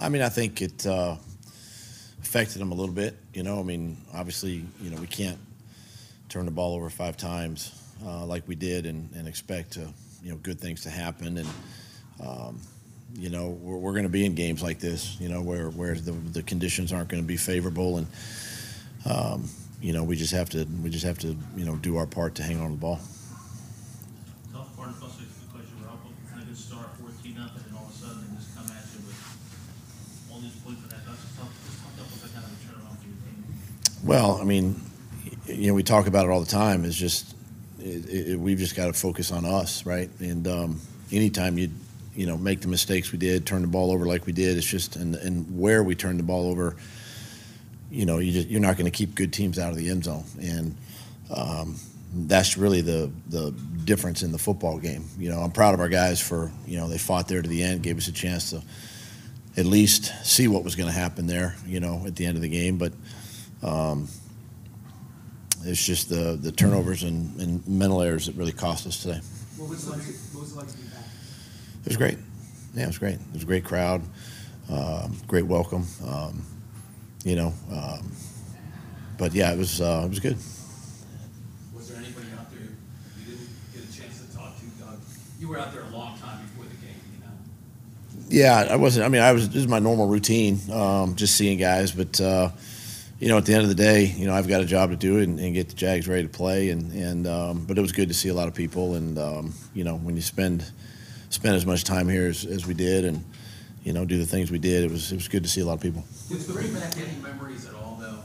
I mean, I think it uh, affected them a little bit. You know, I mean, obviously, you know, we can't turn the ball over five times uh, like we did and, and expect to, you know, good things to happen. And um, you know, we're, we're going to be in games like this. You know, where where the, the conditions aren't going to be favorable, and um, you know, we just have to we just have to you know do our part to hang on to the ball. Tough part, especially because you were up with kind of good start, fourteen nothing, and all of a sudden they just come at you with all these points for that. That's just tough. Just tough up with that kind of a turnaround for your team. Well, I mean, you know, we talk about it all the time. It's just it, it, we've just got to focus on us, right? And um, anytime you you know make the mistakes we did, turn the ball over like we did, it's just and and where we turned the ball over, you know, you just, you're not going to keep good teams out of the end zone, and um, that's really the the difference in the football game. You know, I'm proud of our guys for you know they fought there to the end, gave us a chance to at least see what was going to happen there. You know, at the end of the game, but. Um, it's just the, the turnovers and, and mental errors that really cost us today. What was it like, what was it like to be back? It was great. Yeah, it was great. It was a great crowd, um, great welcome. Um, you know, um, but yeah, it was uh, it was good. Was there anybody out there you didn't get a chance to talk to, Doug? You were out there a long time before the game, you know? Yeah, I wasn't. I mean, I was. This is my normal routine, um, just seeing guys. But uh, you know, at the end of the day, you know, I've got a job to do and, and get the Jags ready to play. And and um, but it was good to see a lot of people. And um, you know, when you spend spend as much time here as, as we did, and you know, do the things we did, it was it was good to see a lot of people. Did the bring back any memories at all, though?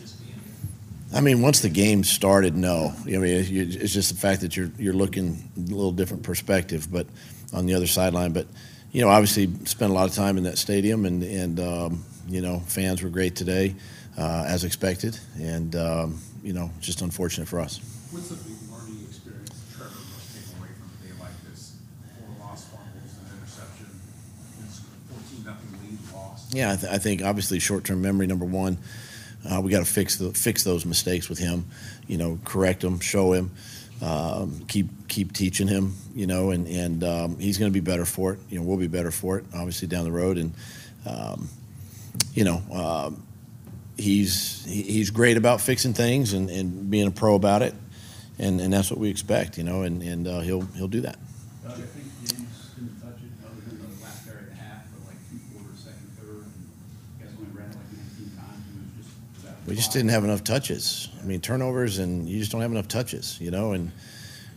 Just being here. I mean, once the game started, no. I mean, it's it's just the fact that you're you're looking a little different perspective, but on the other sideline. But you know, obviously, spent a lot of time in that stadium, and and um, you know, fans were great today, uh, as expected, and um, you know, just unfortunate for us. What's the big learning experience Trevor must take away from a day like this? Four lost fumbles, an interception, fourteen nothing lead lost. Yeah, I, th- I think obviously short-term memory number one. Uh, we got to fix the fix those mistakes with him. You know, correct them, show him, um, keep keep teaching him. You know, and and um, he's going to be better for it. You know, we'll be better for it. Obviously down the road, and um, you know, um, he's he's great about fixing things and, and being a pro about it, and, and that's what we expect. You know, and and uh, he'll he'll do that. Doug, I think James didn't touch it other than the last carry and a half, but like two quarters, second, third, and you guys only ran it like nineteen times, and it was just. was We just didn't have enough touches. I mean, turnovers, and you just don't have enough touches, you know. And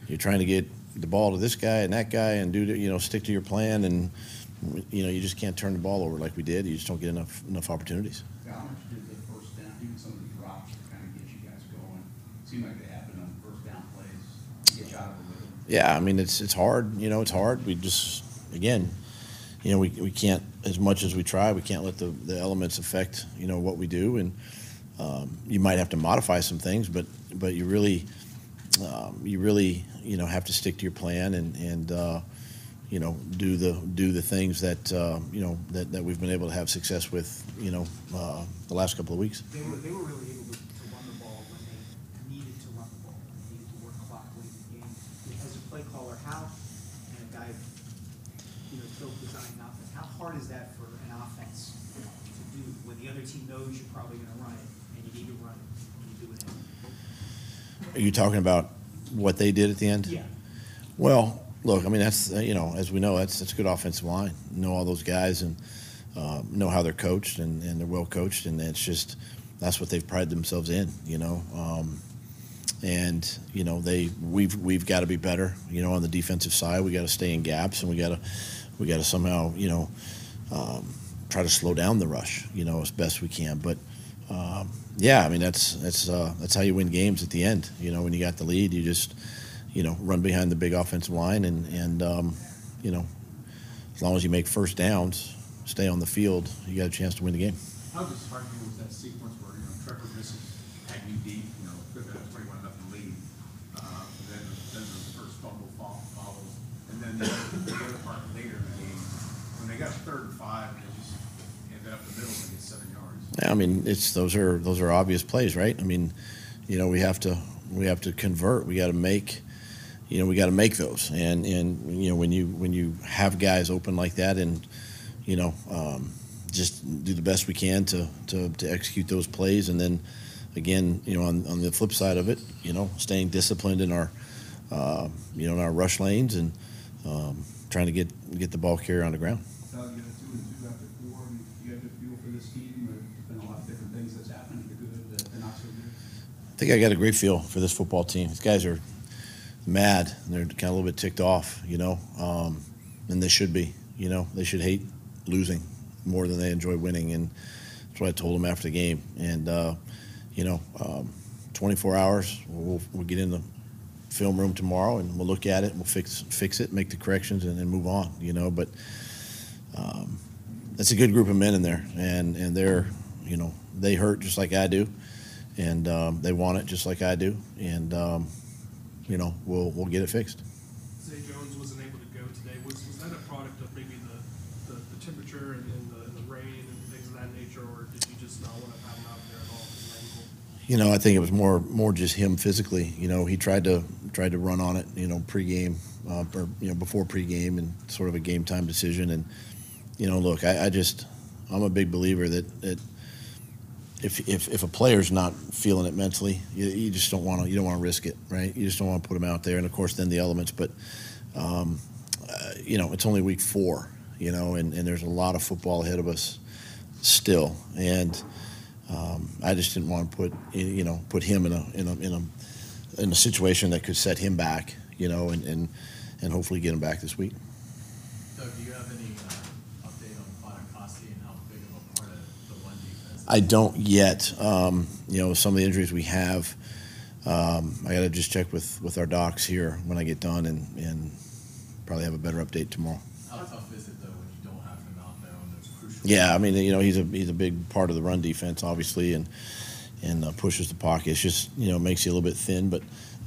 you're trying to get the ball to this guy and that guy, and do the, you know stick to your plan, and you know you just can't turn the ball over like we did. You just don't get enough enough opportunities. How much did the first down, even some of the drops kind of get you guys going? Seemed like they happened on first down plays to get you out of the rhythm. Yeah, I mean it's it's hard. You know, it's hard. We just again, you know, we, we can't as much as we try. We can't let the, the elements affect you know what we do, and um, you might have to modify some things, but but you really um, you really you know have to stick to your plan and and uh, you know do the do the things that uh, you know that, that we've been able to have success with you know uh, the last couple of weeks. They were, they were really able to, to run the ball when they needed to run the ball, when they needed to work clock late in the game. As a play caller, how, and a guy, you know, built design offense, how hard is that for an offense to do when the other team knows you're probably gonna run it and you need to run it and you do it anyway? Are you talking about what they did at the end? Yeah. Well, look, I mean that's uh, you know as we know that's that's a good offensive line. Know all those guys and uh, know how they're coached and, and they're well coached and it's just that's what they've prided themselves in. You know, um, and you know they we've we've got to be better. You know, on the defensive side, we got to stay in gaps and we got to we got to somehow you know um, try to slow down the rush. You know, as best we can, but. Um, yeah, I mean that's that's uh, that's how you win games at the end. You know, when you got the lead, you just you know run behind the big offensive line, and and um, you know as long as you make first downs, stay on the field, you got a chance to win the game. How disheartening was that sequence where, you know, Trevor misses Agnew deep, you know, could have been twenty-one nothing lead. Uh, then, then the first fumble fo- follows, and then the the other part later in the game, when they got third and five, they just ended up the middle and get seven yards. Yeah, I mean it's those are those are obvious plays, right? I mean, you know we have to we have to convert. We got to make, you know, we got to make those. And and you know when you when you have guys open like that and you know, um, just do the best we can to, to, to execute those plays. And then again, you know, on, on the flip side of it, you know, staying disciplined in our, uh, you know, in our rush lanes and um, trying to get get the ball carrier on the ground. Doug, you got two and two after four, you got a good for this team, there's been a lot of different things that's happened, the good, the, the not so good? I think I got a great feel for this football team. These guys are mad. and They're kind of a little bit ticked off, you know, um, and they should be. You know, they should hate losing more than they enjoy winning, and that's what I told them after the game. And uh, you know, um, 24 hours, we'll, we'll get in the film room tomorrow, and we'll look at it, and we'll fix fix it, make the corrections, and then move on. You know, but um, that's a good group of men in there, and and they're, you know, they hurt just like I do and um, they want it just like I do, and um, you know we'll we'll get it fixed. Zay Jones wasn't able to go today. Was, was that a product of maybe the, the, the temperature and, and, the, and the rain and things of that nature, or did you just not want to have him out there at all? You know, I think it was more more just him physically. You know, he tried to tried to run on it. You know, pregame uh, or you know before pregame and sort of a game time decision. And you know, look, I, I just I'm a big believer that that if, if, if a player's not feeling it mentally, you, you just don't want to you don't want to risk it, right? You just don't want to put him out there, and of course then the elements. But um, uh, you know, it's only week four, you know, and, and there's a lot of football ahead of us still, and um, I just didn't want to put you know put him in a in a in a in a situation that could set him back, you know, and and, and hopefully get him back this week. Doug, do you have any, uh, update on Fatukasi and how big of a part of the one defense? I don't yet. Um, you know, some of the injuries we have, um, I got to just check with, with our docs here when I get done and, and probably have a better update tomorrow. How tough is it though when you don't have him out there on those crucial? Yeah, I mean, you know, he's a he's a big part of the run defense, obviously, and and uh, pushes the pocket. It's just you know makes you a little bit thin, but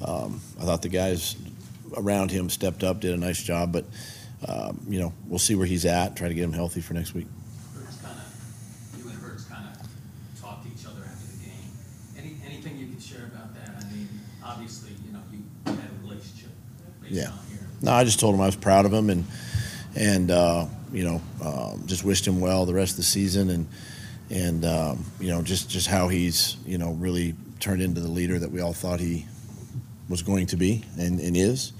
um, I thought the guys around him stepped up, did a nice job. But um, you know, we'll see where he's at. Try to get him healthy for next week. Hurts kind of, you and Hurts kind of talked to each other after the game. Any, anything you can share about that? I mean, obviously, you know, you had a relationship based Yeah. on here. No, I just told him I was proud of him and and uh, you know um, just wished him well the rest of the season and and um, you know just just how he's you know really turned into the leader that we all thought he was going to be and, and is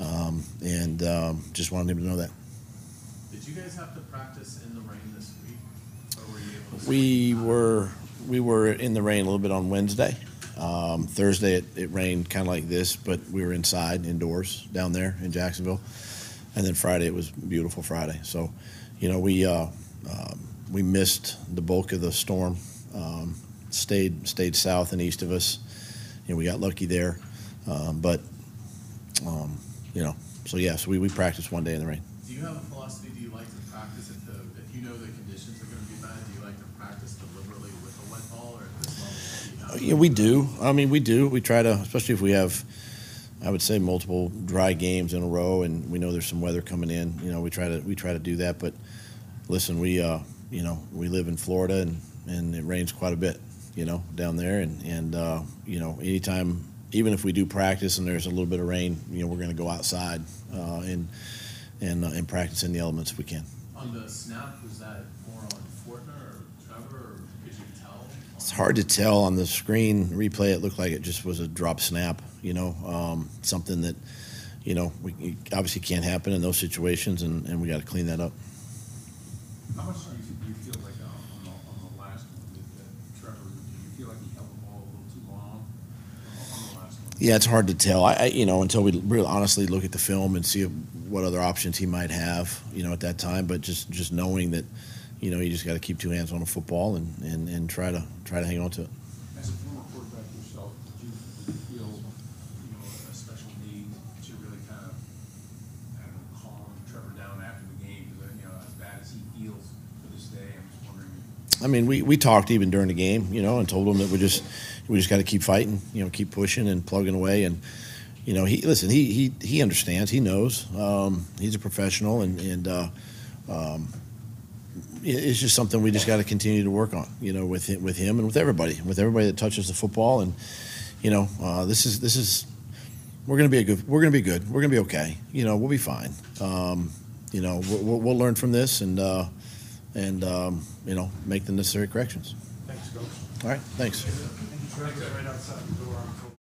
um, and um, just wanted him to know that Did you guys have to practice in the rain this week, or were you able to? We were we were in the rain a little bit on Wednesday. Um, Thursday it, it rained kind of like this, but we were inside indoors down there in Jacksonville, and then Friday it was beautiful Friday. So, you know, we uh, um, we missed the bulk of the storm. Um, stayed stayed south and east of us. You know, we got lucky there, um, but um, you know, so yeah, so we, we practiced one day in the rain. Do you have a philosophy? Do you like to practice if the if you know the conditions are going to be bad? Do you like to practice deliberately with a wet ball, or at this level? do you have- Yeah, we do. I mean, we do. We try to, especially if we have, I would say, multiple dry games in a row, and we know there's some weather coming in. You know, we try to we try to do that. But listen, we uh, you know we live in Florida, and and it rains quite a bit. You know, down there, and and uh, you know, anytime, even if we do practice and there's a little bit of rain, you know, we're going to go outside uh, and and uh, and practice in the elements if we can. On the snap, was that more on Fortner or Trevor, or could you tell? It's hard to tell on the screen replay. It looked like it just was a drop snap, you know, um, something that, you know, we obviously can't happen in those situations, and, and we got to clean that up. How much do you, do you feel like uh, on the, on the last one, that, that Trevor, do you feel like he held the ball a little too long uh, on the last one? Yeah, it's hard to tell. I, I you know, until we really honestly look at the film and see what other options he might have, you know, at that time. But just just knowing that, you know, you just got to keep two hands on a football and, and, and try to try to hang on to it. As a former quarterback yourself, did you, did you feel, you know, a special need to really kind of, I don't know, calm Trevor down after the game? Because, you know, as bad as he feels to this day, I'm just wondering, I mean, we, we talked even during the game, you know, and told him that we just we just got to keep fighting, you know, keep pushing and plugging away. And you know, he listen, he he he understands, he knows. Um, he's a professional, and and uh, um, it's just something we just got to continue to work on, you know, with him, with him and with everybody, with everybody that touches the football. And you know, uh, this is this is we're gonna be a good, we're gonna be good, we're gonna be okay. You know, we'll be fine. Um, you know, we'll, we'll, learn from this and. Uh, and, um, you know, make the necessary corrections. Thanks, coach. All right, thanks. Right outside the door.